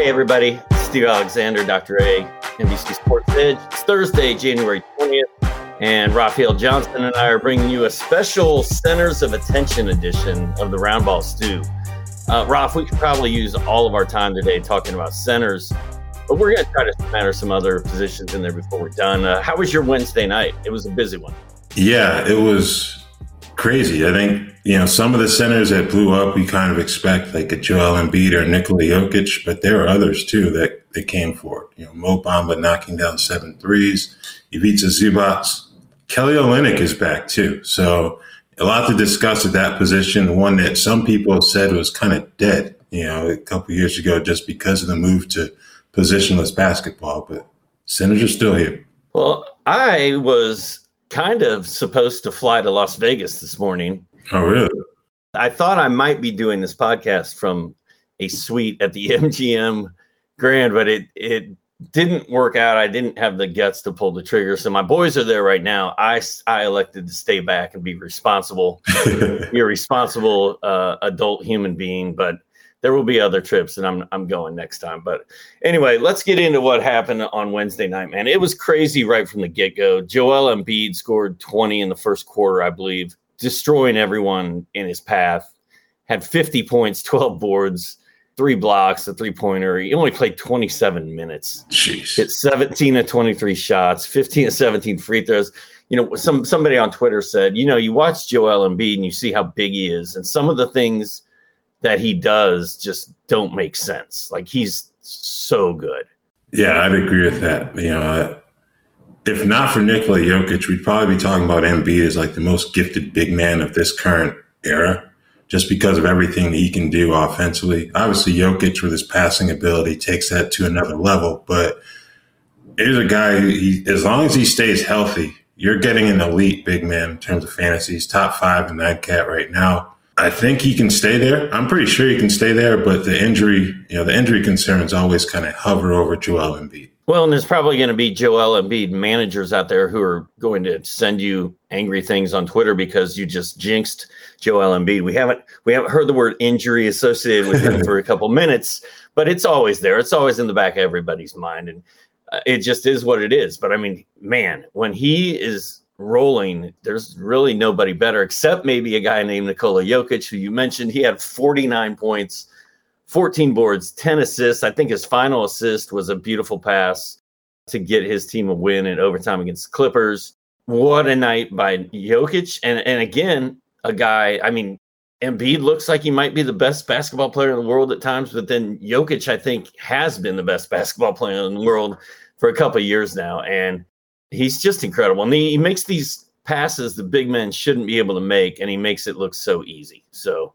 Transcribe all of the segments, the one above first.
Hey, everybody. Steve Alexander, Dr. A, NBC Sports Edge. It's Thursday, January 20th, and Raphielle Johnson and I are bringing you a special Centers of Attention edition of the Roundball Stew. Uh, Ralph, we could probably use all of our time today talking about centers, but we're going to try to matter some other positions in there before we're done. Uh, how was your Wednesday night? It was a busy one. Yeah, it was crazy. I think, you know, some of the centers that blew up, we kind of expect like a Joel Embiid or Nikola Jokic, but there are others too that, that came for it. You know, Mo Bamba knocking down seven threes, Ivica Zubac. Kelly Olynyk is back too. So a lot to discuss at that position. One that some people said was kind of dead, you know, a couple years ago just because of the move to positionless basketball, but centers are still here. Well, I was kind of supposed to fly to Las Vegas this morning. Oh, really? I thought I might be doing this podcast from a suite at the MGM Grand, but it it didn't work out. I didn't have the guts to pull the trigger. So my boys are there right now. I I elected to stay back and be responsible, be a responsible uh, adult human being. But there will be other trips and I'm I'm going next time. But anyway, let's get into what happened on Wednesday night, man. It was crazy right from the get-go. Joel Embiid scored 20 in the first quarter, I believe, destroying everyone in his path. Had 50 points, 12 boards, three blocks, a three-pointer. He only played 27 minutes. Jeez. Hit 17 of 23 shots, 15 of 17 free throws. You know, some somebody on Twitter said, you know, you watch Joel Embiid and you see how big he is, and some of the things – that he does just don't make sense. Like he's so good. Yeah, I'd agree with that. You know, if not for Nikola Jokic, we'd probably be talking about Embiid as like the most gifted big man of this current era, just because of everything that he can do offensively. Obviously, Jokic with his passing ability takes that to another level. But here's a guy. He, as long as he stays healthy, you're getting an elite big man in terms of fantasy. He's top five in that cat right now. I think he can stay there. I'm pretty sure he can stay there, but the injury, you know, the injury concerns always kind of hover over Joel Embiid. Well, and there's probably going to be Joel Embiid managers out there who are going to send you angry things on Twitter because you just jinxed Joel Embiid. We haven't we haven't heard the word injury associated with him for a couple minutes, but it's always there. It's always in the back of everybody's mind, and uh, it just is what it is. But I mean, man, when he is rolling, there's really nobody better except maybe a guy named Nikola Jokic, who you mentioned. He had 49 points, 14 boards, 10 assists. I think his final assist was a beautiful pass to get his team a win in overtime against the Clippers. What a night by Jokic. And, and again, a guy, I mean, Embiid looks like he might be the best basketball player in the world at times, but then Jokic, I think, has been the best basketball player in the world for a couple years now. And he's just incredible. And he, he makes these passes the big men shouldn't be able to make, and he makes it look so easy. So,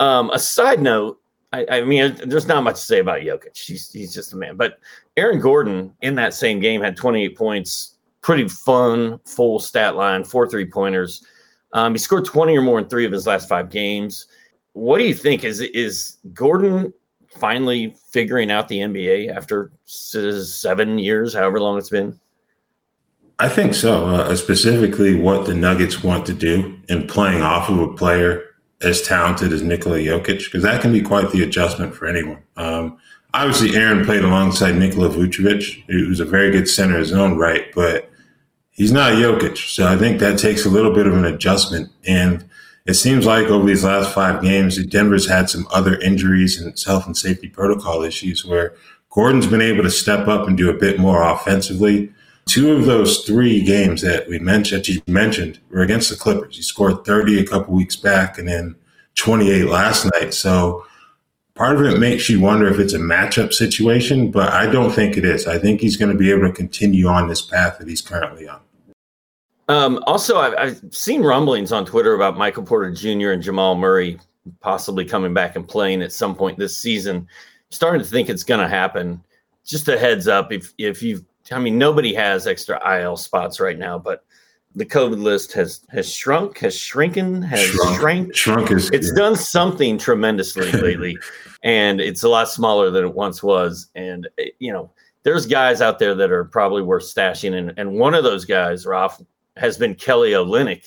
um, a side note, I, I, mean, there's not much to say about Jokic. He's he's just a man. But Aaron Gordon in that same game had 28 points, pretty fun, full stat line, four three pointers. Um, he scored 20 or more in three of his last five games. What do you think? Is is Gordon finally figuring out the NBA after seven years, however long it's been? I think so. Uh, specifically, what the Nuggets want to do in playing off of a player as talented as Nikola Jokic, because that can be quite the adjustment for anyone. Um, obviously, Aaron played alongside Nikola Vucevic, who's a very good center in his own right, but he's not Jokic. So I think that takes a little bit of an adjustment. And it seems like over these last five games, Denver's had some other injuries and health and safety protocol issues where Gordon's been able to step up and do a bit more offensively. Two of those three games that we mentioned, you mentioned, were against the Clippers. He scored 30 a couple weeks back and then 28 last night. So part of it makes you wonder if it's a matchup situation, but I don't think it is. I think he's going to be able to continue on this path that he's currently on. Um, also, I've, I've, seen rumblings on Twitter about Michael Porter Jr. and Jamal Murray possibly coming back and playing at some point this season. Starting to think it's going to happen. Just a heads up, if if you, I mean, nobody has extra IL spots right now, but the COVID list has has shrunk, has shrinking, has shrunk, shrank. Shrunk is it's yeah. done something tremendously lately, and it's a lot smaller than it once was. And eh, you know, there's guys out there that are probably worth stashing, and and one of those guys, Ralph, has been Kelly Olynyk,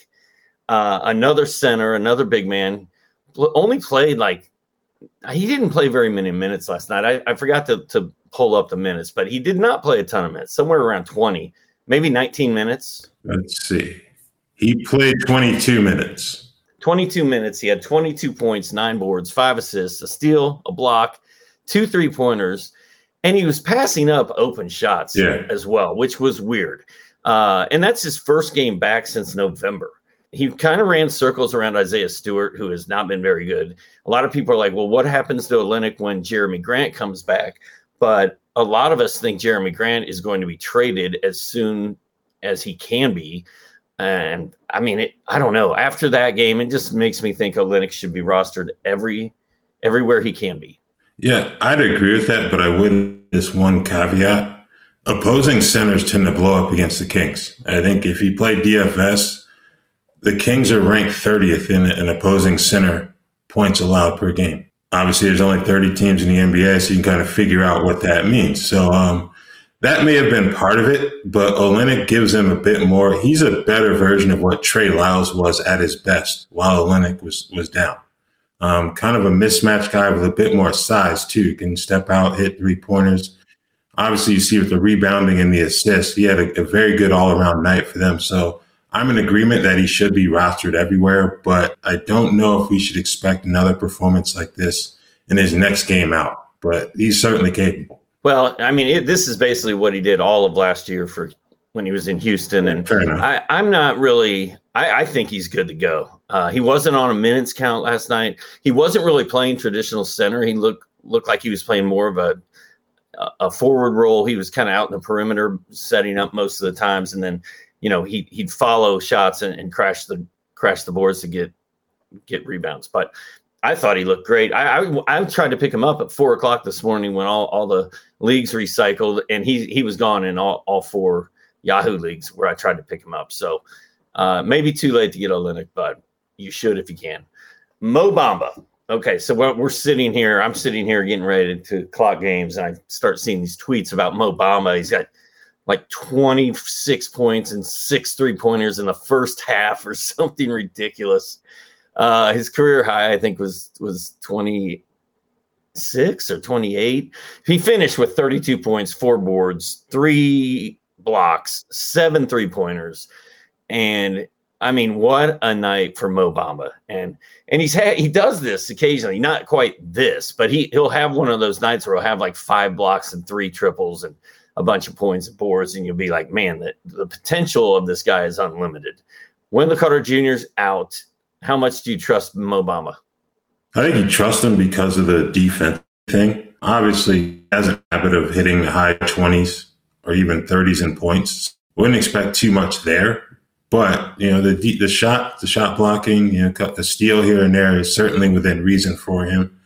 uh, another center, another big man, only played like he didn't play very many minutes last night. I, I forgot to to pull up the minutes, but he did not play a ton of minutes, somewhere around twenty maybe 19 minutes. Let's see. He played 22 minutes. 22 minutes. He had 22 points, nine boards, five assists, a steal, a block, two three pointers, and he was passing up open shots yeah. as well, which was weird. Uh, and that's his first game back since November. He kind of ran circles around Isaiah Stewart, who has not been very good. A lot of people are like, well, what happens to Olynyk when Jerami Grant comes back? But a lot of us think Jerami Grant is going to be traded as soon as he can be. And I mean, it, I don't know. After that game, it just makes me think Olynyk should be rostered every everywhere he can be. Yeah, I'd agree with that, but I would this one caveat. Opposing centers tend to blow up against the Kings. I think if he played DFS, the Kings are ranked 30th in an opposing center points allowed per game obviously there's only 30 teams in the NBA, so you can kind of figure out what that means. So um, that may have been part of it, but Olynyk gives him a bit more. He's a better version of what Trey Lyles was at his best while Olynyk was was down. Um, kind of a mismatch guy with a bit more size too. Can step out, hit three pointers. Obviously, you see with the rebounding and the assists, he had a, a very good all around night for them. So I'm in agreement that he should be rostered everywhere, but I don't know if we should expect another performance like this in his next game out. But he's certainly capable. Well, I mean, it, this is basically what he did all of last year for when he was in Houston, and I, am not really. I, I, think he's good to go. Uh, he wasn't on a minutes count last night. He wasn't really playing traditional center. He looked looked like he was playing more of a a forward role. He was kind of out in the perimeter, setting up most of the times, and then you know he he'd follow shots and, and crash the crash the boards to get get rebounds. But I thought he looked great. I, I, I tried to pick him up at four o'clock this morning when all, all the leagues recycled, and he he was gone in all, all four Yahoo leagues where I tried to pick him up. So uh, maybe too late to get Olynyk, but you should if you can. Mo Bamba. Okay, so we're, we're sitting here. I'm sitting here getting ready to clock games, and I start seeing these tweets about Mo Bamba. He's got like 26 points and six three pointers in the first half or something ridiculous. Uh, his career high, I think, was was 26 or 28. He finished with 32 points, four boards, three blocks, seven three pointers, and I mean, what a night for Mo Bamba. And and he's had he does this occasionally, not quite this, but he he'll have one of those nights where he'll have like five blocks and three triples and a bunch of points and boards, and you'll be like, man, the, the potential of this guy is unlimited. Wendell Carter Jr.'s out. How much do you trust Mo Bamba? I think you trust him because of the defense thing. Obviously, has a habit of hitting the high 20s or even 30s in points. Wouldn't expect too much there. But you know the the shot, the shot blocking, you know, the steal here and there is certainly within reason for him.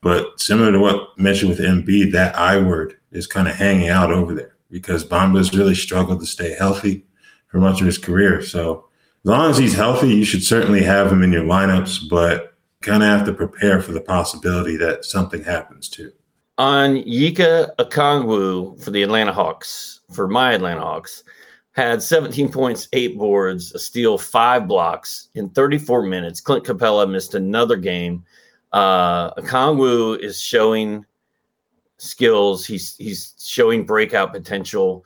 But similar to what mentioned with Embiid, that I word is kind of hanging out over there because Bamba's really struggled to stay healthy for much of his career. So as long as he's healthy, you should certainly have him in your lineups, but kind of have to prepare for the possibility that something happens too. Onyeka Okongwu for the Atlanta Hawks, for my Atlanta Hawks, had 17 points, eight boards, a steal, five blocks in 34 minutes. Clint Capela missed another game. Uh, Okongwu is showing skills. He's he's showing breakout potential,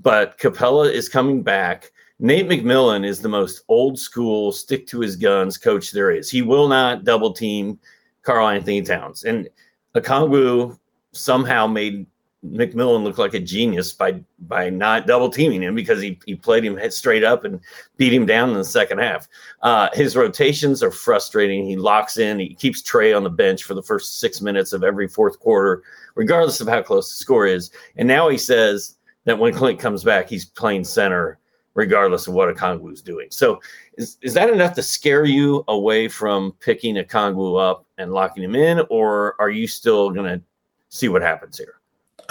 but Capela is coming back. Nate McMillan is the most old school, stick to his guns coach there is. He will not double team Karl Anthony Towns. And Okongwu somehow made McMillan looked like a genius by by not double teaming him because he, he played him straight up and beat him down in the second half. Uh, his rotations are frustrating. He locks in. He keeps Trae on the bench for the first six minutes of every fourth quarter, regardless of how close the score is. And now he says that when Clint comes back, he's playing center regardless of what Okongwu is doing. So is, is that enough to scare you away from picking Okongwu up and locking him in, or are you still going to see what happens here?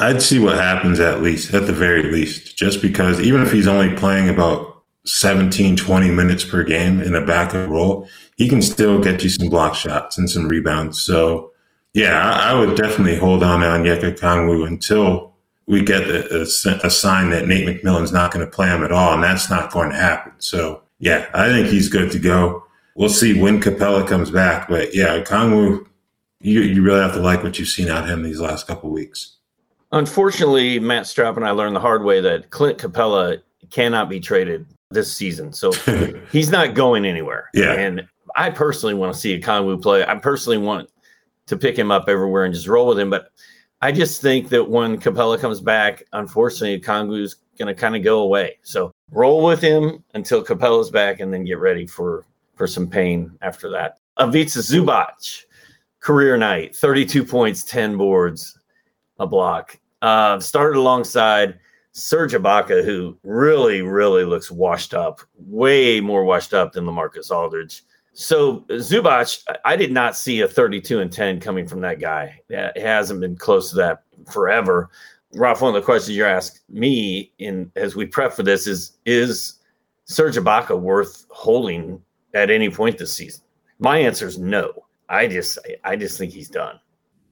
I'd see what happens at least, at the very least, just because even if he's only playing about 17, 20 minutes per game in a backup role, he can still get you some block shots and some rebounds. So, yeah, I, I would definitely hold on to Onyeka Okongwu until we get a, a, a sign that Nate McMillan's not going to play him at all, and that's not going to happen. So, yeah, I think he's good to go. We'll see when Capela comes back, but yeah, Okongwu, you you really have to like what you've seen out of him these last couple weeks. Unfortunately, Matt Stroup and I learned the hard way that Clint Capela cannot be traded this season, so he's not going anywhere. Yeah, and I personally want to see a Okongwu play. I personally want to pick him up everywhere and just roll with him, but I just think that when Capela comes back, unfortunately, Okongwu's going to kind of go away. So roll with him until Capela's back, and then get ready for for some pain after that. Ivica Zubac, career night, 32 points, 10 boards, a block. Uh, started alongside Serge Ibaka, who really, really looks washed up, way more washed up than Lamarcus Aldridge. So Zubac, I did not see a 32 and 10 coming from that guy. It hasn't been close to that forever. Ralph, one of the questions you asked me in as we prep for this is is Serge Ibaka worth holding at any point this season? My answer is no. I just I just think he's done.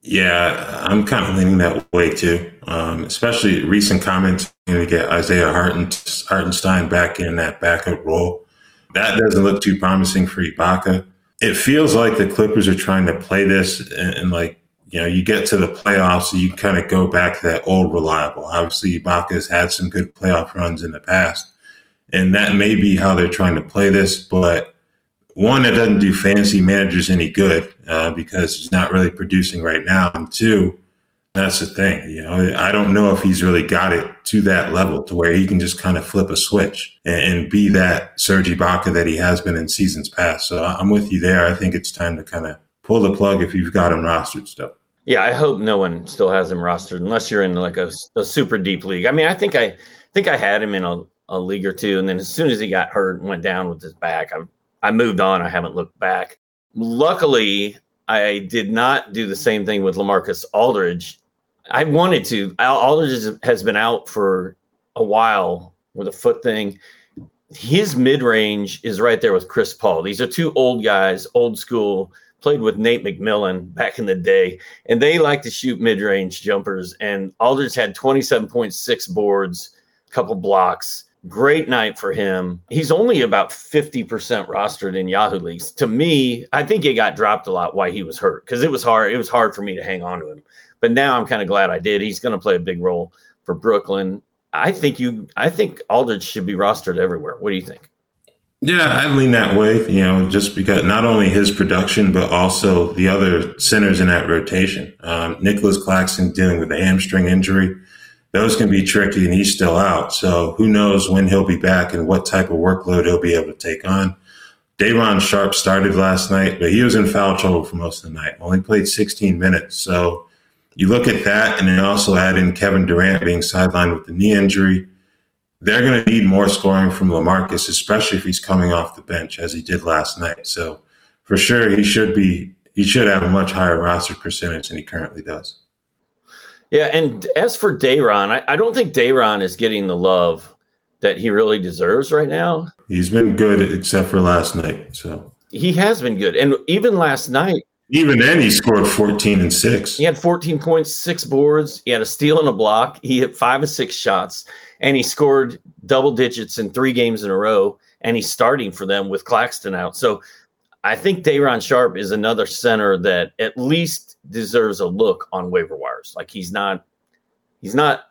Yeah, I'm kind of leaning that way too. Um, especially recent comments to get Isaiah Hartenstein back in that backup role that doesn't look too promising for Ibaka. It feels like the Clippers are trying to play this and, and like, you know, you get to the playoffs, you kind of go back to that old reliable. Obviously, Ibaka has had some good playoff runs in the past, and that may be how they're trying to play this. But one, it doesn't do fantasy managers any good uh, because he's not really producing right now. And two, that's the thing. You know, I don't know if he's really got it to that level to where he can just kind of flip a switch and, and be that Serge Ibaka that he has been in seasons past. So I'm with you there. I think it's time to kind of pull the plug if you've got him rostered still. Yeah, I hope no one still has him rostered unless you're in like a, a super deep league. I mean, I think I think I had him in a, a league or two, and then as soon as he got hurt and went down with his back, I I moved on. I haven't looked back. Luckily, I did not do the same thing with Lamarcus Aldridge. I wanted to. Aldridge has been out for a while with a foot thing. His mid range is right there with Chris Paul. These are two old guys, old school, played with Nate McMillan back in the day, and they like to shoot mid range jumpers. And Aldridge had 27.6 boards, a couple blocks. Great night for him. He's only about 50% rostered in Yahoo leagues. To me, I think he got dropped a lot while he was hurt because it was hard. It was hard for me to hang on to him. But now I'm kind of glad I did. He's going to play a big role for Brooklyn. I think you I think Aldridge should be rostered everywhere. What do you think? Yeah, I lean that way, you know, just because not only his production, but also the other centers in that rotation. Um, Nicolas Claxton dealing with a hamstring injury those can be tricky and he's still out. So who knows when he'll be back and what type of workload he'll be able to take on. Day'Ron Sharpe started last night, but he was in foul trouble for most of the night. Only played 16 minutes. So you look at that and then also add in Kevin Durant being sidelined with the knee injury. They're going to need more scoring from Lamarcus, especially if he's coming off the bench as he did last night. So for sure, he should be he should have a much higher roster percentage than he currently does. Yeah, and as for Day'Ron, I, I don't think Day'Ron is getting the love that he really deserves right now. He's been good except for last night. So he has been good. And even last night, even then he scored 14 and 6. He had 14 points, six boards, he had a steal and a block, he hit five or six shots, and he scored double digits in three games in a row, and he's starting for them with Claxton out. So I think Day'Ron Sharpe is another center that at least deserves a look on waiver wires. Like he's not, he's not,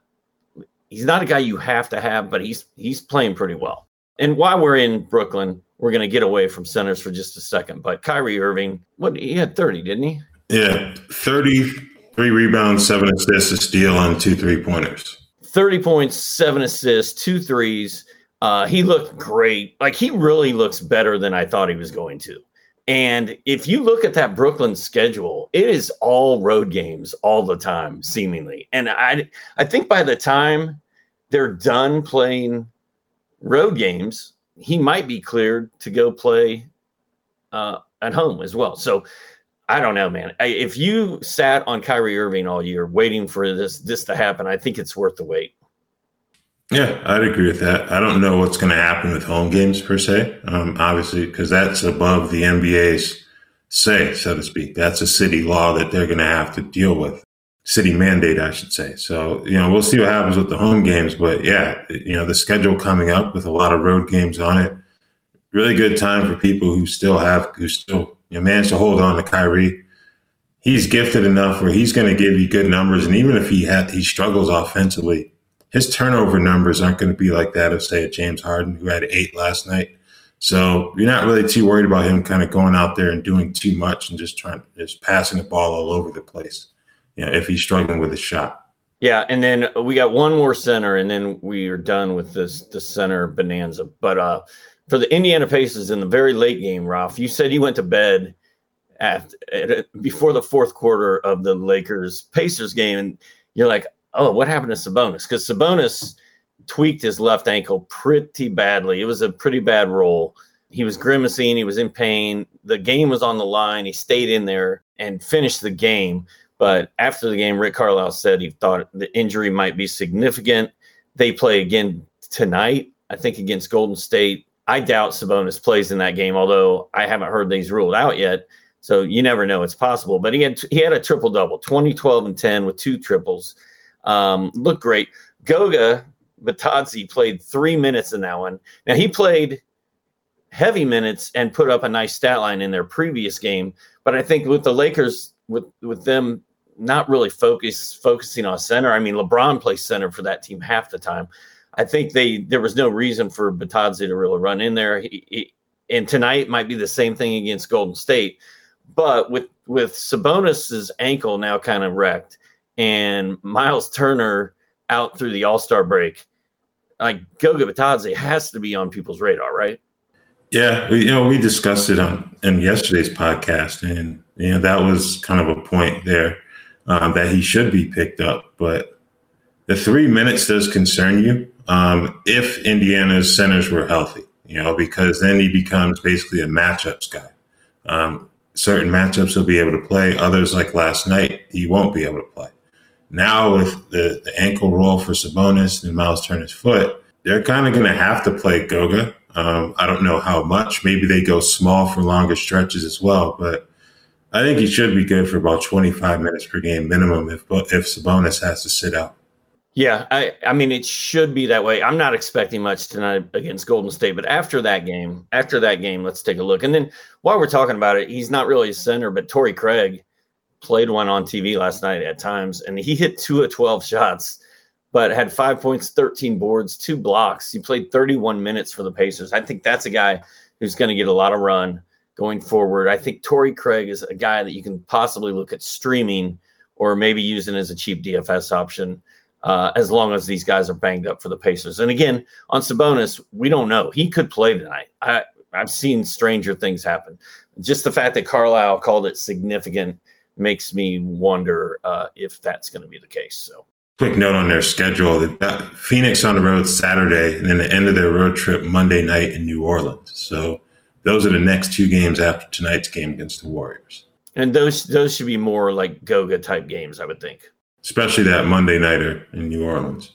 he's not a guy you have to have, but he's he's playing pretty well. And while we're in Brooklyn, we're going to get away from centers for just a second. But Kyrie Irving, what he had thirty, didn't he? Yeah, thirty, three rebounds, seven assists, a steal, and two three pointers. Thirty points, seven assists, two threes. Uh, he looked great. Like he really looks better than I thought he was going to. And if you look at that Brooklyn schedule, it is all road games all the time, seemingly. And I I think by the time they're done playing road games, he might be cleared to go play uh, at home as well. So I don't know, man. I, if you sat on Kyrie Irving all year waiting for this this to happen, I think it's worth the wait. Yeah, I'd agree with that. I don't know what's going to happen with home games per se, um, obviously, because that's above the NBA's say, so to speak. That's a city law that they're going to have to deal with. City mandate, I should say. So, you know, we'll see what happens with the home games. But yeah, you know, the schedule coming up with a lot of road games on it. Really good time for people who still have, who still you know, managed to hold on to Kyrie. He's gifted enough where he's going to give you good numbers. And even if he had, he struggles offensively, his turnover numbers aren't going to be like that of, say, James Harden, who had eight last night. So you're not really too worried about him kind of going out there and doing too much and just trying just passing the ball all over the place. You know, if he's struggling with a shot. Yeah, and then we got one more center, and then we are done with this the center bonanza. But uh for the Indiana Pacers in the very late game, Ralph, you said you went to bed at before the fourth quarter of the Lakers Pacers game, and you're like, oh, what happened to Sabonis? Because Sabonis tweaked his left ankle pretty badly. It was a pretty bad roll. He was grimacing. He was in pain. The game was on the line. He stayed in there and finished the game. But after the game, Rick Carlisle said he thought the injury might be significant. They play again tonight, I think, against Golden State. I doubt Sabonis plays in that game, although I haven't heard he's ruled out yet. So you never know; it's possible. But he had he had a triple double, 20, 12, and 10 with two triples. Um, looked great. Goga Bitadze played three minutes in that one. Now he played heavy minutes and put up a nice stat line in their previous game. But I think with the Lakers, with with them not really focus focusing on center. I mean, LeBron plays center for that team half the time. I think they there was no reason for Bitadze to really run in there. He, he, and tonight might be the same thing against Golden State. But with with Sabonis's ankle now kind of wrecked and Miles Turner out through the All Star break, like Goga Bitadze has to be on people's radar, right? Yeah, you know, we discussed it on in yesterday's podcast, and you know that was kind of a point there um, that he should be picked up. But the three minutes does concern you um, if Indiana's centers were healthy, you know, because then he becomes basically a matchups guy. Um, certain matchups he'll be able to play, others like last night he won't be able to play. Now with the, the ankle roll for Sabonis and Miles Turner's foot, they're kind of going to have to play Goga. Um, I don't know how much. Maybe they go small for longer stretches as well, but I think he should be good for about 25 minutes per game minimum if if Sabonis has to sit out. Yeah, I, I mean it should be that way. I'm not expecting much tonight against Golden State, but after that game, after that game, let's take a look. And then while we're talking about it, he's not really a center, but Torrey Craig played one on TV last night at times, and he hit two of 12 shots, but had five points, 13 boards, two blocks. He played 31 minutes for the Pacers. I think that's a guy who's going to get a lot of run going forward. I think Torrey Craig is a guy that you can possibly look at streaming or maybe using as a cheap DFS option. Uh, as long as these guys are banged up for the Pacers. And again, on Sabonis, we don't know. He could play tonight. I, I've seen stranger things happen. Just the fact that Carlisle called it significant makes me wonder uh, if that's going to be the case. So, quick note on their schedule: that Phoenix on the road Saturday, and then the end of their road trip Monday night in New Orleans. So, those are the next two games after tonight's game against the Warriors. And those those should be more like Goga type games, I would think. Especially that Monday nighter in New Orleans.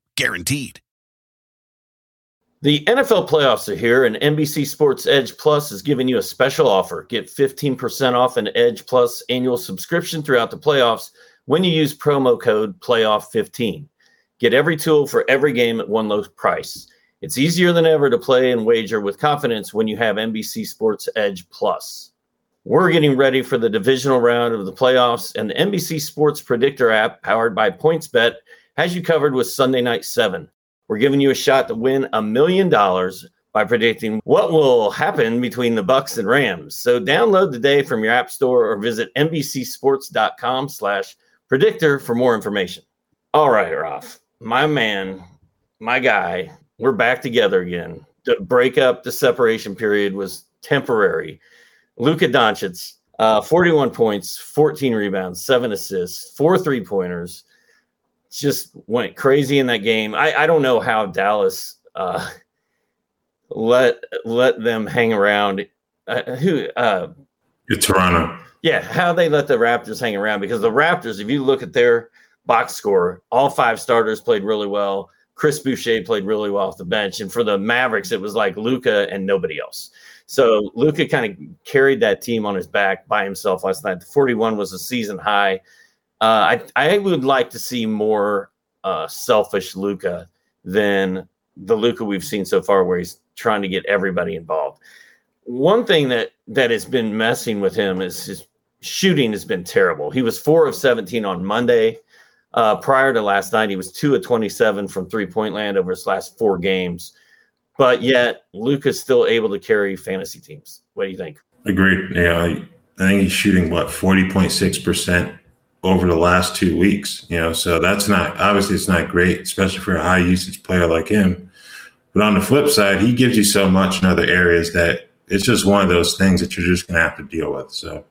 Guaranteed. The NFL playoffs are here, and NBC Sports Edge Plus is giving you a special offer. Get 15% off an Edge Plus annual subscription throughout the playoffs when you use promo code PLAYOFF15. Get every tool for every game at one low price. It's easier than ever to play and wager with confidence when you have NBC Sports Edge Plus. We're getting ready for the divisional round of the playoffs, and the NBC Sports Predictor app, powered by PointsBet, has you covered with Sunday Night 7. We're giving you a shot to win a million dollars by predicting what will happen between the Bucs and Rams. So download today from your app store or visit NBCSports.com slash predictor for more information. All right, Ralph, my man, my guy, we're back together again. The breakup, the separation period was temporary. Luka Doncic, uh, 41 points, 14 rebounds, seven assists, four three pointers just went crazy in that game. I, I don't know how Dallas uh, let let them hang around. Uh, who? Uh, Toronto. Yeah, how they let the Raptors hang around because the Raptors, if you look at their box score, all five starters played really well. Chris Boucher played really well off the bench, and for the Mavericks, it was like Luka and nobody else. So Luka kind of carried that team on his back by himself last night. The 41 was a season high. Uh, I I would like to see more uh, selfish Luka than the Luka we've seen so far, where he's trying to get everybody involved. One thing that that has been messing with him is his shooting has been terrible. He was four of seventeen on Monday. Uh, prior to last night, he was two of twenty-seven from three-point land over his last four games. But yet, Luka's still able to carry fantasy teams. What do you think? Agreed. Yeah, I, I think he's shooting what forty point six percent over the last two weeks. You know, so that's not obviously it's not great, especially for a high usage player like him. But on the flip side, he gives you so much in other areas that it's just one of those things that you're just going to have to deal with. So,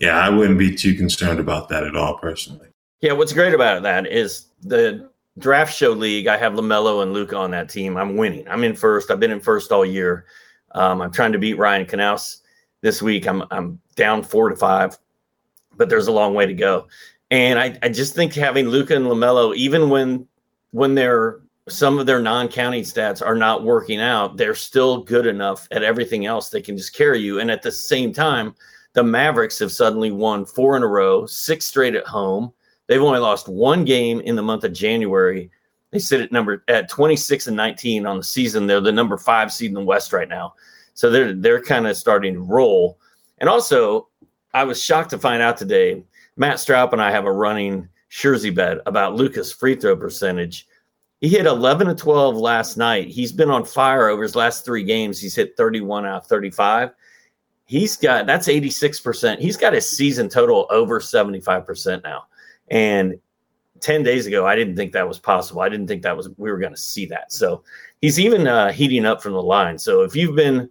yeah, I wouldn't be too concerned about that at all, personally. Yeah, what's great about that is the draft show league. I have Lamelo and Luka on that team. I'm winning. I'm in first. I've been in first all year. Um, I'm trying to beat Ryan Knaus this week. I'm I'm down four to five, but there's a long way to go. And I, I just think having Luka and Lamelo, even when when they're some of their non-counting stats are not working out, they're still good enough at everything else. They can just carry you. And at the same time, the Mavericks have suddenly won four in a row, six straight at home. They've only lost one game in the month of January. They sit at number at 26 and 19 on the season. They're the number five seed in the West right now. So they're they're kind of starting to roll. And also, I was shocked to find out today Matt Stroup and I have a running Schurzy bet about Luka's free throw percentage. He hit 11 to 12 last night. He's been on fire over his last three games. He's hit 31 out of 35. He's got that's 86%. He's got his season total over 75% now. And 10 days ago, I didn't think that was possible. I didn't think that was we were going to see that. So he's even uh, heating up from the line. So if you've been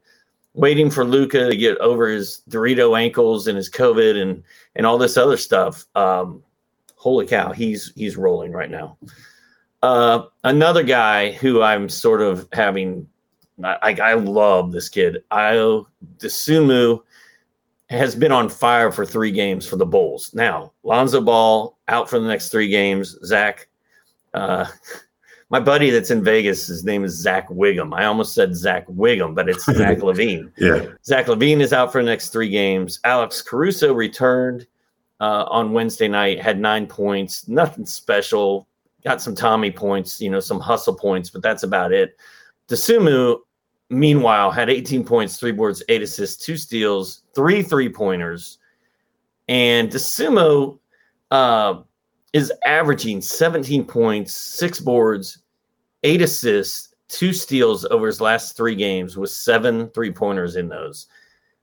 waiting for Luka to get over his Dorito ankles and his COVID and and all this other stuff. Um, holy cow, he's he's rolling right now. Uh, another guy who I'm sort of having, I, I love this kid. Ayo Dosunmu has been on fire for three games for the Bulls. Now Lonzo Ball out for the next three games. Zach. Uh, my buddy that's in Vegas, his name is Zach Wiggum. I almost said Zach Wiggum, but it's Zach LaVine. Yeah. Zach LaVine is out for the next three games. Alex Caruso returned uh, on Wednesday night, had nine points, nothing special. Got some Tommy points, you know, some hustle points, but that's about it. Dosunmu, meanwhile, had 18 points, three boards, eight assists, two steals, three three pointers. And Dosunmu, uh, is averaging 17 points, six boards, eight assists, two steals over his last three games with seven three pointers in those.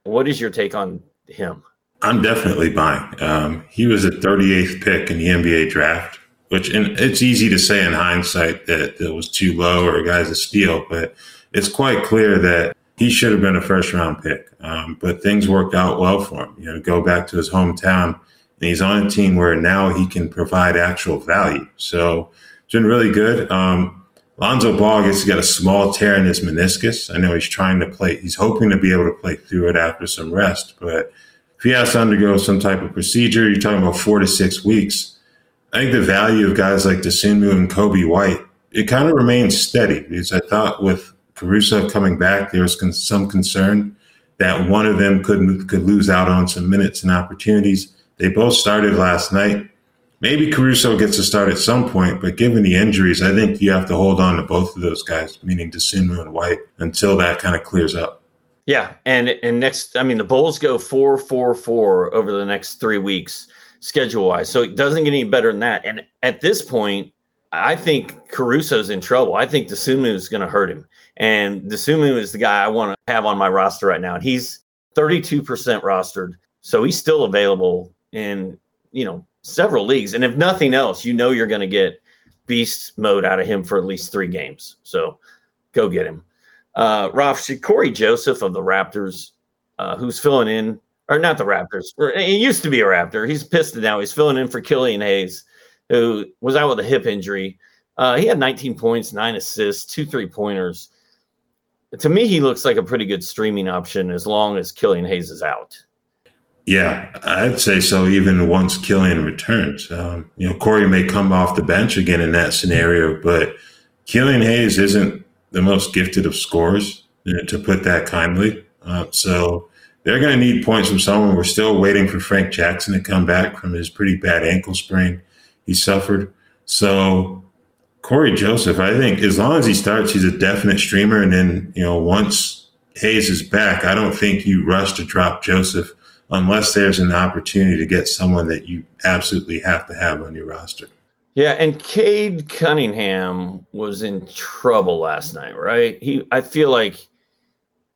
What is your take on him? I'm definitely buying. Um, he was a 38th pick in the NBA draft which and it's easy to say in hindsight that it was too low or a guy's a steal, but it's quite clear that he should have been a first round pick. Um, but things worked out well for him. You know, go back to his hometown, and he's on a team where now he can provide actual value. So it's been really good. Um, Lonzo Ball gets got a small tear in his meniscus. I know he's trying to play. He's hoping to be able to play through it after some rest, but if he has to undergo some type of procedure, you're talking about four to six weeks. I think the value of guys like Dosunmu and Coby White it kind of remains steady because I thought with Caruso coming back, there was con- some concern that one of them could could lose out on some minutes and opportunities. They both started last night. Maybe Caruso gets a start at some point, but given the injuries, I think you have to hold on to both of those guys, meaning Dosunmu and White, until that kind of clears up. Yeah, and and next, I mean, the Bulls go four four four over the next three weeks schedule wise, so it doesn't get any better than that. And at this point, I think Caruso's in trouble. I think Dosunmu is going to hurt him. And Dosunmu is the guy I want to have on my roster right now. And he's 32% rostered. So he's still available in, you know, several leagues. And if nothing else, you know you're going to get beast mode out of him for at least three games. So go get him. Uh, Ralph, Cory Joseph of the Raptors, uh, who's filling in, or not the Raptors, or, he used to be a Raptor. He's pissed now. He's filling in for Killian Hayes who was out with a hip injury. Uh, he had 19 points, nine assists, two three pointers. To me, he looks like a pretty good streaming option as long as Killian Hayes is out. Yeah, I'd say so. Even once Killian returns, um, you know, Cory may come off the bench again in that scenario, but Killian Hayes isn't the most gifted of scorers, you know, to put that kindly. Uh, so they're going to need points from someone. We're still waiting for Frank Jackson to come back from his pretty bad ankle sprain he suffered. So Cory Joseph, I think as long as he starts, he's a definite streamer. And then, you know, once Hayes is back, I don't think you rush to drop Joseph unless there's an opportunity to get someone that you absolutely have to have on your roster. Yeah, and Cade Cunningham was in trouble last night, right? He I feel like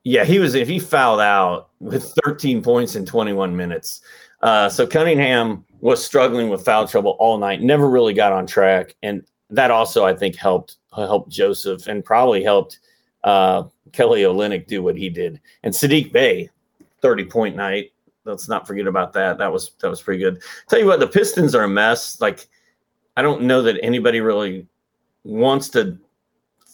yeah, he was if he fouled out with 13 points in 21 minutes. Uh, so Cunningham was struggling with foul trouble all night, never really got on track, and that also I think helped helped Joseph and probably helped uh, Kelly Olynyk do what he did. And Saddiq Bey, thirty point night. Let's not forget about that. That was that was pretty good. Tell you what, the Pistons are a mess. Like I don't know that anybody really wants to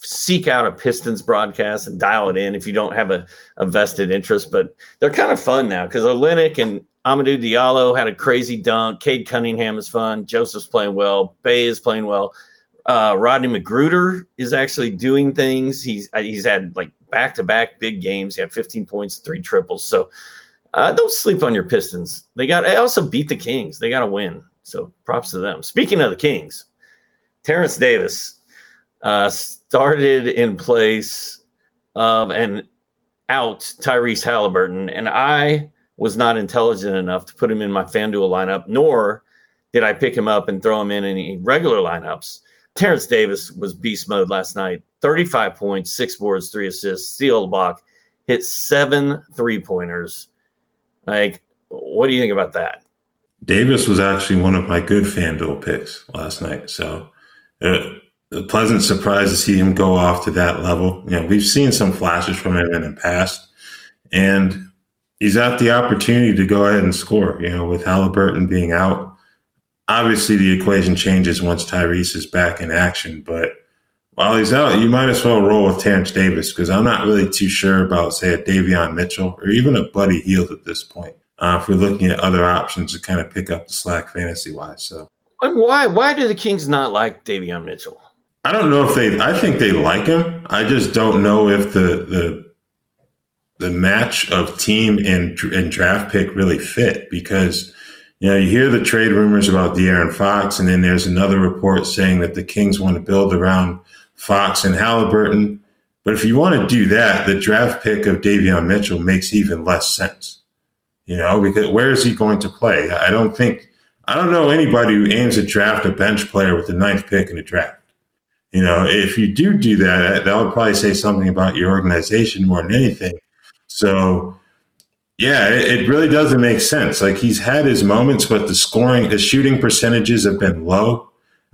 seek out a Pistons broadcast and dial it in if you don't have a, a vested interest. But they're kind of fun now because Olynyk and Hamidou Diallo had a crazy dunk. Cade Cunningham is fun. Joseph's playing well. Bey is playing well. Uh, Rodney McGruder is actually doing things. He's he's had like back to back big games. He had 15 points, three triples. So uh, don't sleep on your Pistons. They got. They also beat the Kings. They got to win. So props to them. Speaking of the Kings, Terence Davis uh, started in place of and out Tyrese Halliburton, and I was not intelligent enough to put him in my FanDuel lineup, nor did I pick him up and throw him in any regular lineups. Terence Davis was beast mode last night 35 points, six boards, three assists, steal block, hit seven three pointers. Like, what do you think about that? Davis was actually one of my good FanDuel picks last night. So, uh, a pleasant surprise to see him go off to that level. You know, we've seen some flashes from him in the past, and he's got the opportunity to go ahead and score. You know, with Halliburton being out, obviously the equation changes once Tyrese is back in action. But while he's out, you might as well roll with Terence Davis because I'm not really too sure about, say, a Davion Mitchell or even a Buddy Hield at this point. Uh, if we're looking at other options to kind of pick up the slack fantasy wise, so. And why? Why do the Kings not like Davion Mitchell? I don't know if they. I think they like him. I just don't know if the the the match of team and, and draft pick really fit because you know you hear the trade rumors about De'Aaron Fox, and then there's another report saying that the Kings want to build around Fox and Halliburton. But if you want to do that, the draft pick of Davion Mitchell makes even less sense. You know, because where is he going to play? I don't think I don't know anybody who aims to draft a bench player with the ninth pick in the draft. You know, if you do do that, that would probably say something about your organization more than anything. So, yeah, it, it really doesn't make sense. Like he's had his moments, but the scoring, the shooting percentages have been low.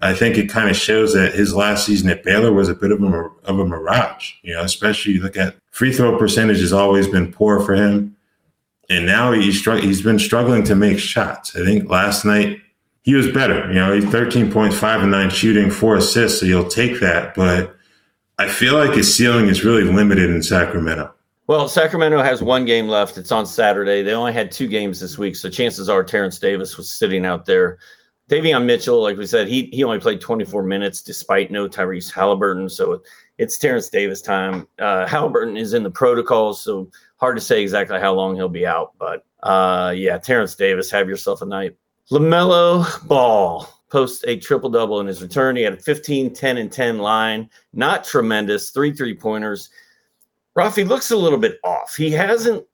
I think it kind of shows that his last season at Baylor was a bit of a of a mirage. You know, especially you look at free throw percentage has always been poor for him, and now he's str- he's been struggling to make shots. I think last night he was better. You know, he's thirteen point five and nine shooting, four assists. So you'll take that, but I feel like his ceiling is really limited in Sacramento. Well, Sacramento has one game left. It's on Saturday. They only had two games this week, so chances are Terence Davis was sitting out there. Davion Mitchell, like we said, he he only played 24 minutes despite no Tyrese Halliburton. So it's Terence Davis time. Uh, Halliburton is in the protocols, so hard to say exactly how long he'll be out. But uh, yeah, Terence Davis, have yourself a night. LaMelo Ball posts a triple double in his return. He had a 15, 10, and 10 line. Not tremendous. Three three pointers. Rafi looks a little bit off. He hasn't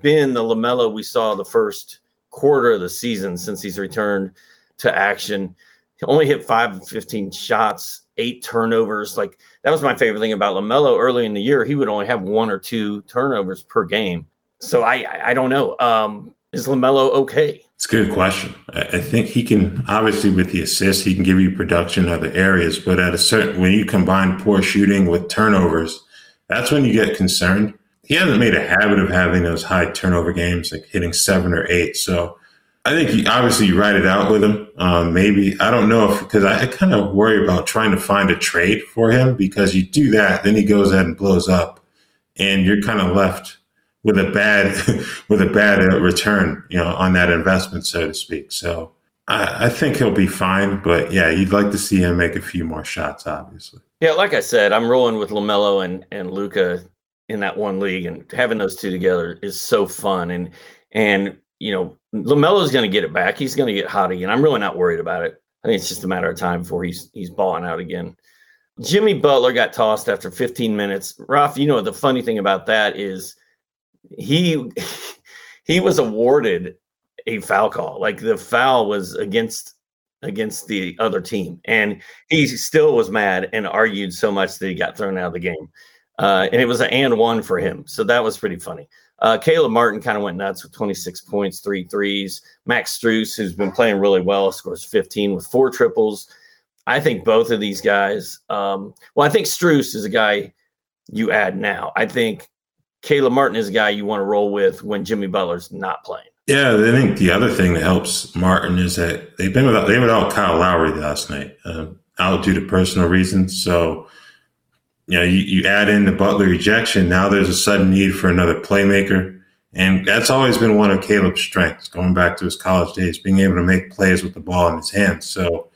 been the LaMelo we saw the first quarter of the season since he's returned to action. He only hit five 15 shots, eight turnovers. Like that was my favorite thing about LaMelo early in the year. He would only have one or two turnovers per game. So I I don't know. Um, is LaMelo okay? It's a good question. I think he can obviously with the assist, he can give you production in other areas, but at a certain when you combine poor shooting with turnovers, that's when you get concerned. He hasn't made a habit of having those high turnover games, like hitting seven or eight. So I think he, obviously you write it out with him. Um, maybe I don't know if because I, I kind of worry about trying to find a trade for him because you do that, then he goes ahead and blows up, and you're kind of left with a bad with a bad uh, return, you know, on that investment, so to speak. So I, I think he'll be fine, but yeah, you'd like to see him make a few more shots, obviously. Yeah, like I said, I'm rolling with LaMelo and and Luka in that one league, and having those two together is so fun. And and you know, LaMelo's going to get it back. He's going to get hot again. I'm really not worried about it. I think it's just a matter of time before he's he's balling out again. Jimmy Butler got tossed after 15 minutes. Ralph, you know the funny thing about that is he he was awarded a foul call. Like the foul was against against the other team. And he still was mad and argued so much that he got thrown out of the game. Uh, and it was an and one for him. So that was pretty funny. Uh, Caleb Martin kind of went nuts with 26 points, three threes. Max Strus, who's been playing really well, scores 15 with four triples. I think both of these guys, um, well, I think Strus is a guy you add now. I think Caleb Martin is a guy you want to roll with when Jimmy Butler's not playing. Yeah, I think the other thing that helps Martin is that they've been without they without Kyle Lowry last night, um, out due to personal reasons. So, you know, you, you add in the Butler ejection. Now there's a sudden need for another playmaker, and that's always been one of Caleb's strengths, going back to his college days, being able to make plays with the ball in his hands. So,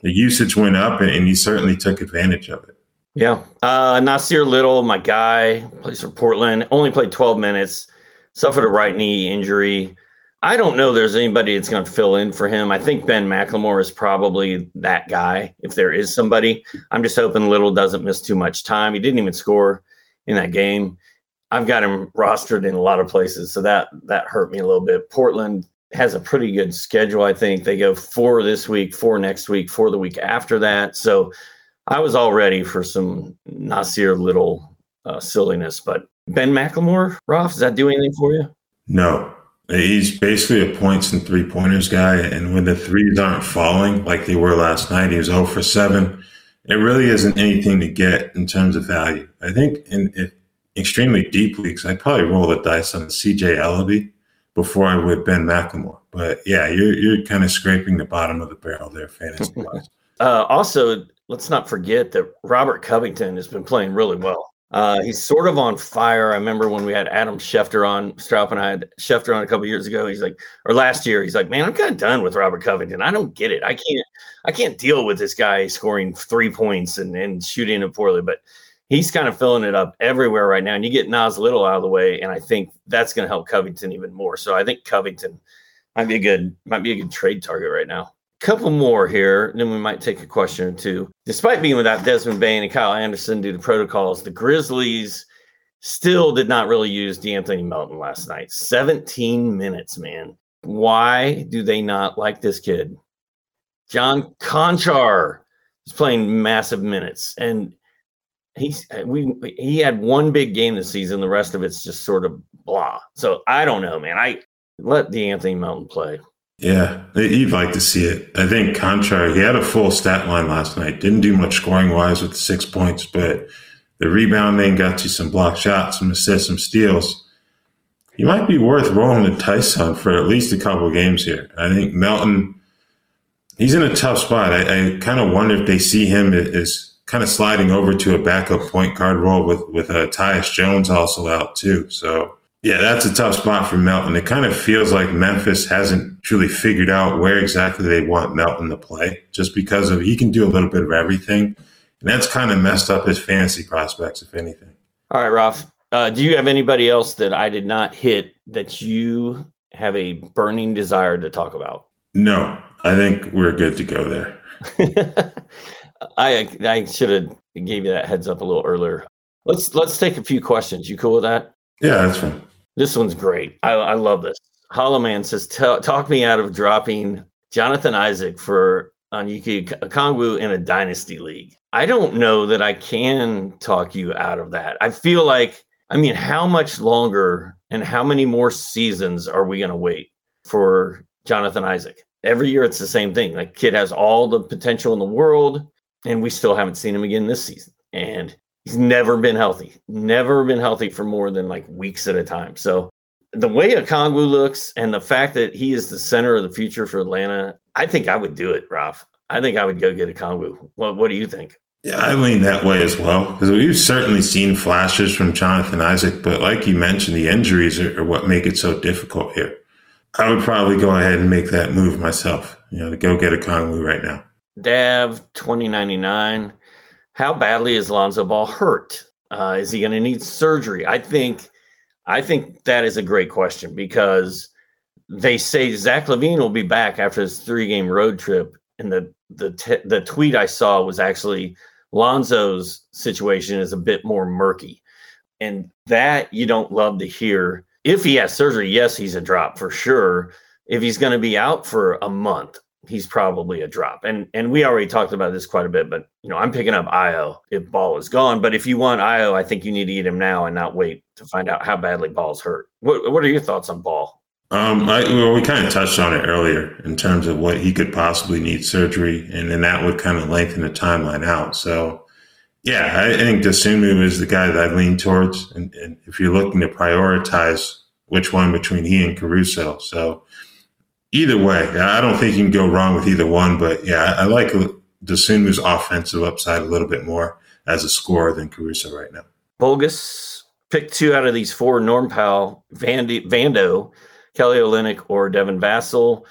the usage went up, and, and he certainly took advantage of it. Yeah, uh, Nassir Little, my guy, plays for Portland. Only played 12 minutes, suffered a right knee injury. I don't know there's anybody that's going to fill in for him. I think Ben McLemore is probably that guy if there is somebody. I'm just hoping Little doesn't miss too much time. He didn't even score in that game. I've got him rostered in a lot of places, so that that hurt me a little bit. Portland has a pretty good schedule, I think. They go four this week, four next week, four the week after that. So I was all ready for some Nassir Little uh, silliness, but Ben McLemore, Roth, does that do anything for you? No, He's basically a points and three pointers guy. And when the threes aren't falling like they were last night, he was 0 for 7. It really isn't anything to get in terms of value. I think in, in extremely deep leagues, I'd probably roll the dice on CJ Elleby before I would Ben McLemore. But yeah, you're, you're kind of scraping the bottom of the barrel there, fantasy wise. uh, also, let's not forget that Robert Covington has been playing really well. Uh, he's sort of on fire. I remember when we had Adam Schefter on, Stroup and I had Schefter on a couple years ago. He's like, or last year, he's like, man, I'm kind of done with Robert Covington. I don't get it. I can't, I can't deal with this guy scoring three points and, and shooting it poorly. But he's kind of filling it up everywhere right now. And you get Nas Little out of the way, and I think that's going to help Covington even more. So I think Covington might be a good, might be a good trade target right now couple more here, then we might take a question or two. Despite being without Desmond Bane and Kyle Anderson due to protocols, the Grizzlies still did not really use De'Anthony Melton last night. 17 minutes, man. Why do they not like this kid? John Konchar is playing massive minutes, and he's we he had one big game this season. The rest of it's just sort of blah. So I don't know, man. I let De'Anthony Melton play. Yeah, you'd like to see it. I think Konchar, he had a full stat line last night. Didn't do much scoring wise with six points, but the rebounding got you some block shots, some assists, some steals. He might be worth rolling the dice on for at least a couple games here. I think Melton, he's in a tough spot. I, I kind of wonder if they see him as kind of sliding over to a backup point guard role with with uh, Tyus Jones also out too. So yeah, that's a tough spot for Melton. It kind of feels like Memphis hasn't truly figured out where exactly they want Melton to play, just because of he can do a little bit of everything, and that's kind of messed up his fantasy prospects, if anything. All right, Ralph. Uh, do you have anybody else that I did not hit that you have a burning desire to talk about? No, I think we're good to go there. I I should have gave you that heads up a little earlier. Let's let's take a few questions. You cool with that? Yeah, that's fine. This one's great. I, I love this. Hollow Man says, "Talk me out of dropping Jonathan Isaac for Onyeka Okongwu in a dynasty league." I don't know that I can talk you out of that. I feel like, I mean, how much longer and how many more seasons are we going to wait for Jonathan Isaac? Every year it's the same thing. Like kid has all the potential in the world, and we still haven't seen him again this season. And he's never been healthy, never been healthy for more than like weeks at a time. So the way Okongwu looks and the fact that he is the center of the future for Atlanta, I think I would do it, Ralph. I think I would go get Okongwu. What, what do you think? Yeah, I lean that way as well because we've certainly seen flashes from Jonathan Isaac, but like you mentioned, the injuries are, are what make it so difficult here. I would probably go ahead and make that move myself, you know, to go get Okongwu right now. Dav 2099 how badly is Lonzo Ball hurt? Uh, is he going to need surgery? I think, I think that is a great question because they say Zach LaVine will be back after his three game road trip, and the the the tweet I saw was actually Lonzo's situation is a bit more murky, and that you don't love to hear. If he has surgery, yes, he's a drop for sure. If he's going to be out for a month, he's probably a drop. And and we already talked about this quite a bit, but you know, I'm picking up Ayo if Ball is gone. But if you want Ayo, I think you need to eat him now and not wait to find out how badly Ball's hurt. What what are your thoughts on Ball? Um, I, well, we kind of touched on it earlier in terms of what he could possibly need surgery, and then that would kind of lengthen the timeline out. So, yeah, I, think Dosunmu is the guy that I lean towards, and, and if you're looking to prioritize which one between he and Caruso, so either way, I don't think you can go wrong with either one. But yeah, I, like Dosunmu's offensive upside a little bit more as a scorer than Caruso right now. Bogus pick two out of these four: Norm Powell, Vandy, Vando, Kelly Olynyk, or Devin Vassell.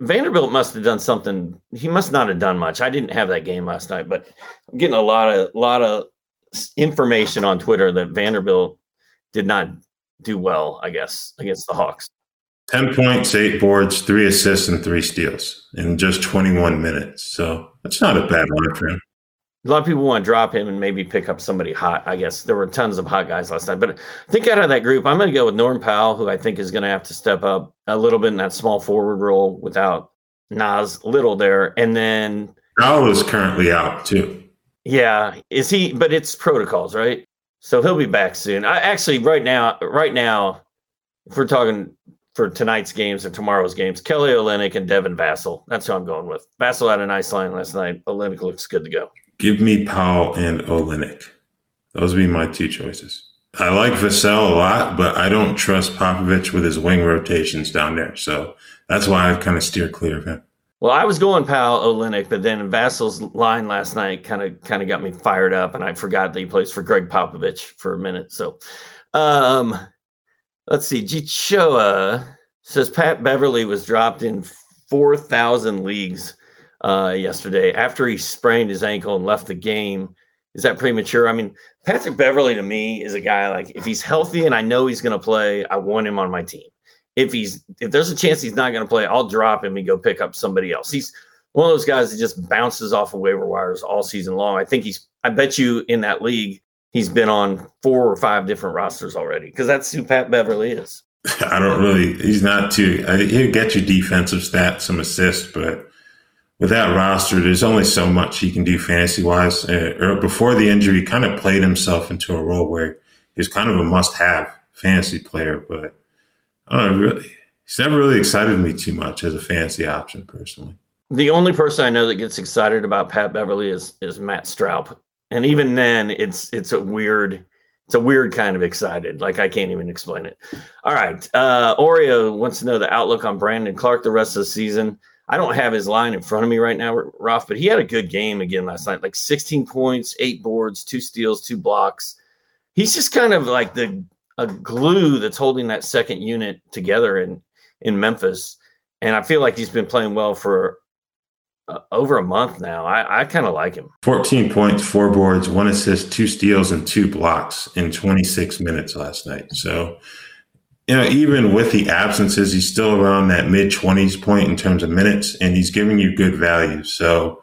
Vanderbilt must have done something. He must not have done much. I didn't have that game last night, but I'm getting a lot of lot of information on Twitter that Vanderbilt did not do well. I guess against the Hawks. 10 points, eight boards, three assists, and three steals in just 21 minutes. So that's not a bad run for him. A lot of people want to drop him and maybe pick up somebody hot. I guess there were tons of hot guys last night. But I think out of that group, I'm going to go with Norm Powell, who I think is going to have to step up a little bit in that small forward role without Nas Little there. And then Powell is currently out too. Yeah. Is he? But it's protocols, right? So he'll be back soon. I actually, right now, right now, if we're talking for tonight's games and tomorrow's games. Kelly Olynyk and Devin Vassell. That's who I'm going with. Vassell had a nice line last night. Olynyk looks good to go. Give me Powell and Olynyk. Those would be my two choices. I like Vassell a lot, but I don't trust Popovich with his wing rotations down there. So that's why I kind of steer clear of him. Well, I was going Powell Olynyk, but then Vassell's line last night kind of kind of got me fired up, and I forgot that he plays for Gregg Popovich for a minute. So, um, Let's see. Gichoa says Pat Beverley was dropped in 4,000 leagues uh, yesterday after he sprained his ankle and left the game. Is that premature? I mean, Patrick Beverley to me is a guy like if he's healthy and I know he's going to play, I want him on my team. If he's if there's a chance he's not going to play, I'll drop him and go pick up somebody else. He's one of those guys that just bounces off of waiver wires all season long. I think he's I bet you in that league he's been on four or five different rosters already because that's who Pat Beverley is. I don't really. He's not too. He'll get you defensive stats, some assists, but with that roster, there's only so much he can do fantasy wise. Uh, before the injury, he kind of played himself into a role where he's kind of a must have fantasy player, but uh, really, he's never really excited me too much as a fancy option personally. The only person I know that gets excited about Pat Beverley is is Matt Stroup, and even then, it's it's a weird it's a weird kind of excited. Like I can't even explain it. All right, uh, Oreo wants to know the outlook on Brandon Clarke the rest of the season. I don't have his line in front of me right now, Ralph, but he had a good game again last night. Like 16 points, eight boards, two steals, two blocks. He's just kind of like the a glue that's holding that second unit together in in Memphis. And I feel like he's been playing well for uh, over a month now. I, I kind of like him. 14 points, four boards, one assist, two steals, and two blocks in 26 minutes last night. So, you know, even with the absences, he's still around that mid 20s point in terms of minutes, and he's giving you good value. So,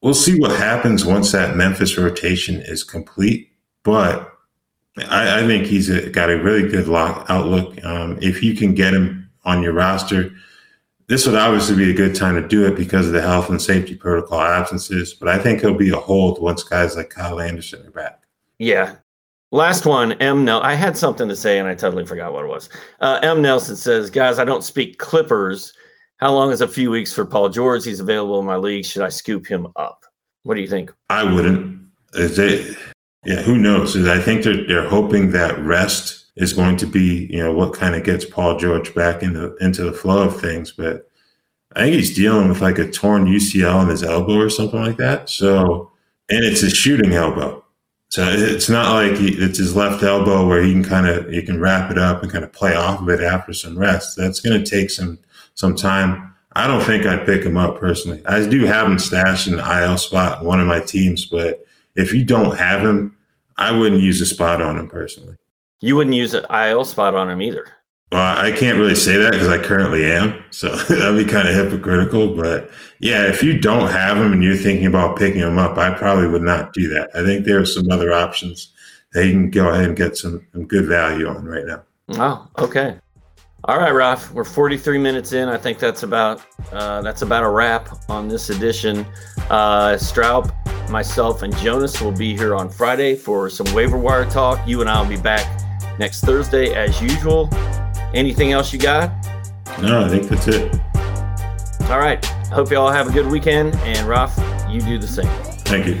we'll see what happens once that Memphis rotation is complete. But I, I think he's got a really good lock outlook. Um, if you can get him on your roster, this would obviously be a good time to do it because of the health and safety protocol absences. But I think he'll be a hold once guys like Kyle Anderson are back. Yeah. Last one, M. Nel. I had something to say and I totally forgot what it was. Uh, M. Nelson says, "Guys, I don't speak Clippers. How long is a few weeks for Paul George? He's available in my league. Should I scoop him up? What do you think? I wouldn't. They, yeah, who knows? I think they're they're hoping that rest is going to be, you know, what kind of gets Paul George back into into the flow of things. But I think he's dealing with like a torn UCL in his elbow or something like that. So, and it's a shooting elbow. So it's not like he, it's his left elbow where he can kind of he can wrap it up and kind of play off of it after some rest. That's going to take some some time. I don't think I'd pick him up personally. I do have him stashed in the IL spot in one of my teams, but if you don't have him, I wouldn't use a spot on him personally. You wouldn't use an IL spot on him either. Well, I can't really say that because I currently am. So that'd be kind of hypocritical. But yeah, if you don't have him and you're thinking about picking him up, I probably would not do that. I think there are some other options that you can go ahead and get some, some good value on right now. Oh, okay. All right, Ralph. We're 43 minutes in. I think that's about uh, that's about a wrap on this edition. Uh, Stroup, myself, and Jonas will be here on Friday for some waiver wire talk. You and I will be back next Thursday as usual. Anything else you got? No, I think that's it. All right. Hope you all have a good weekend. And Ralph, you do the same. Thank you.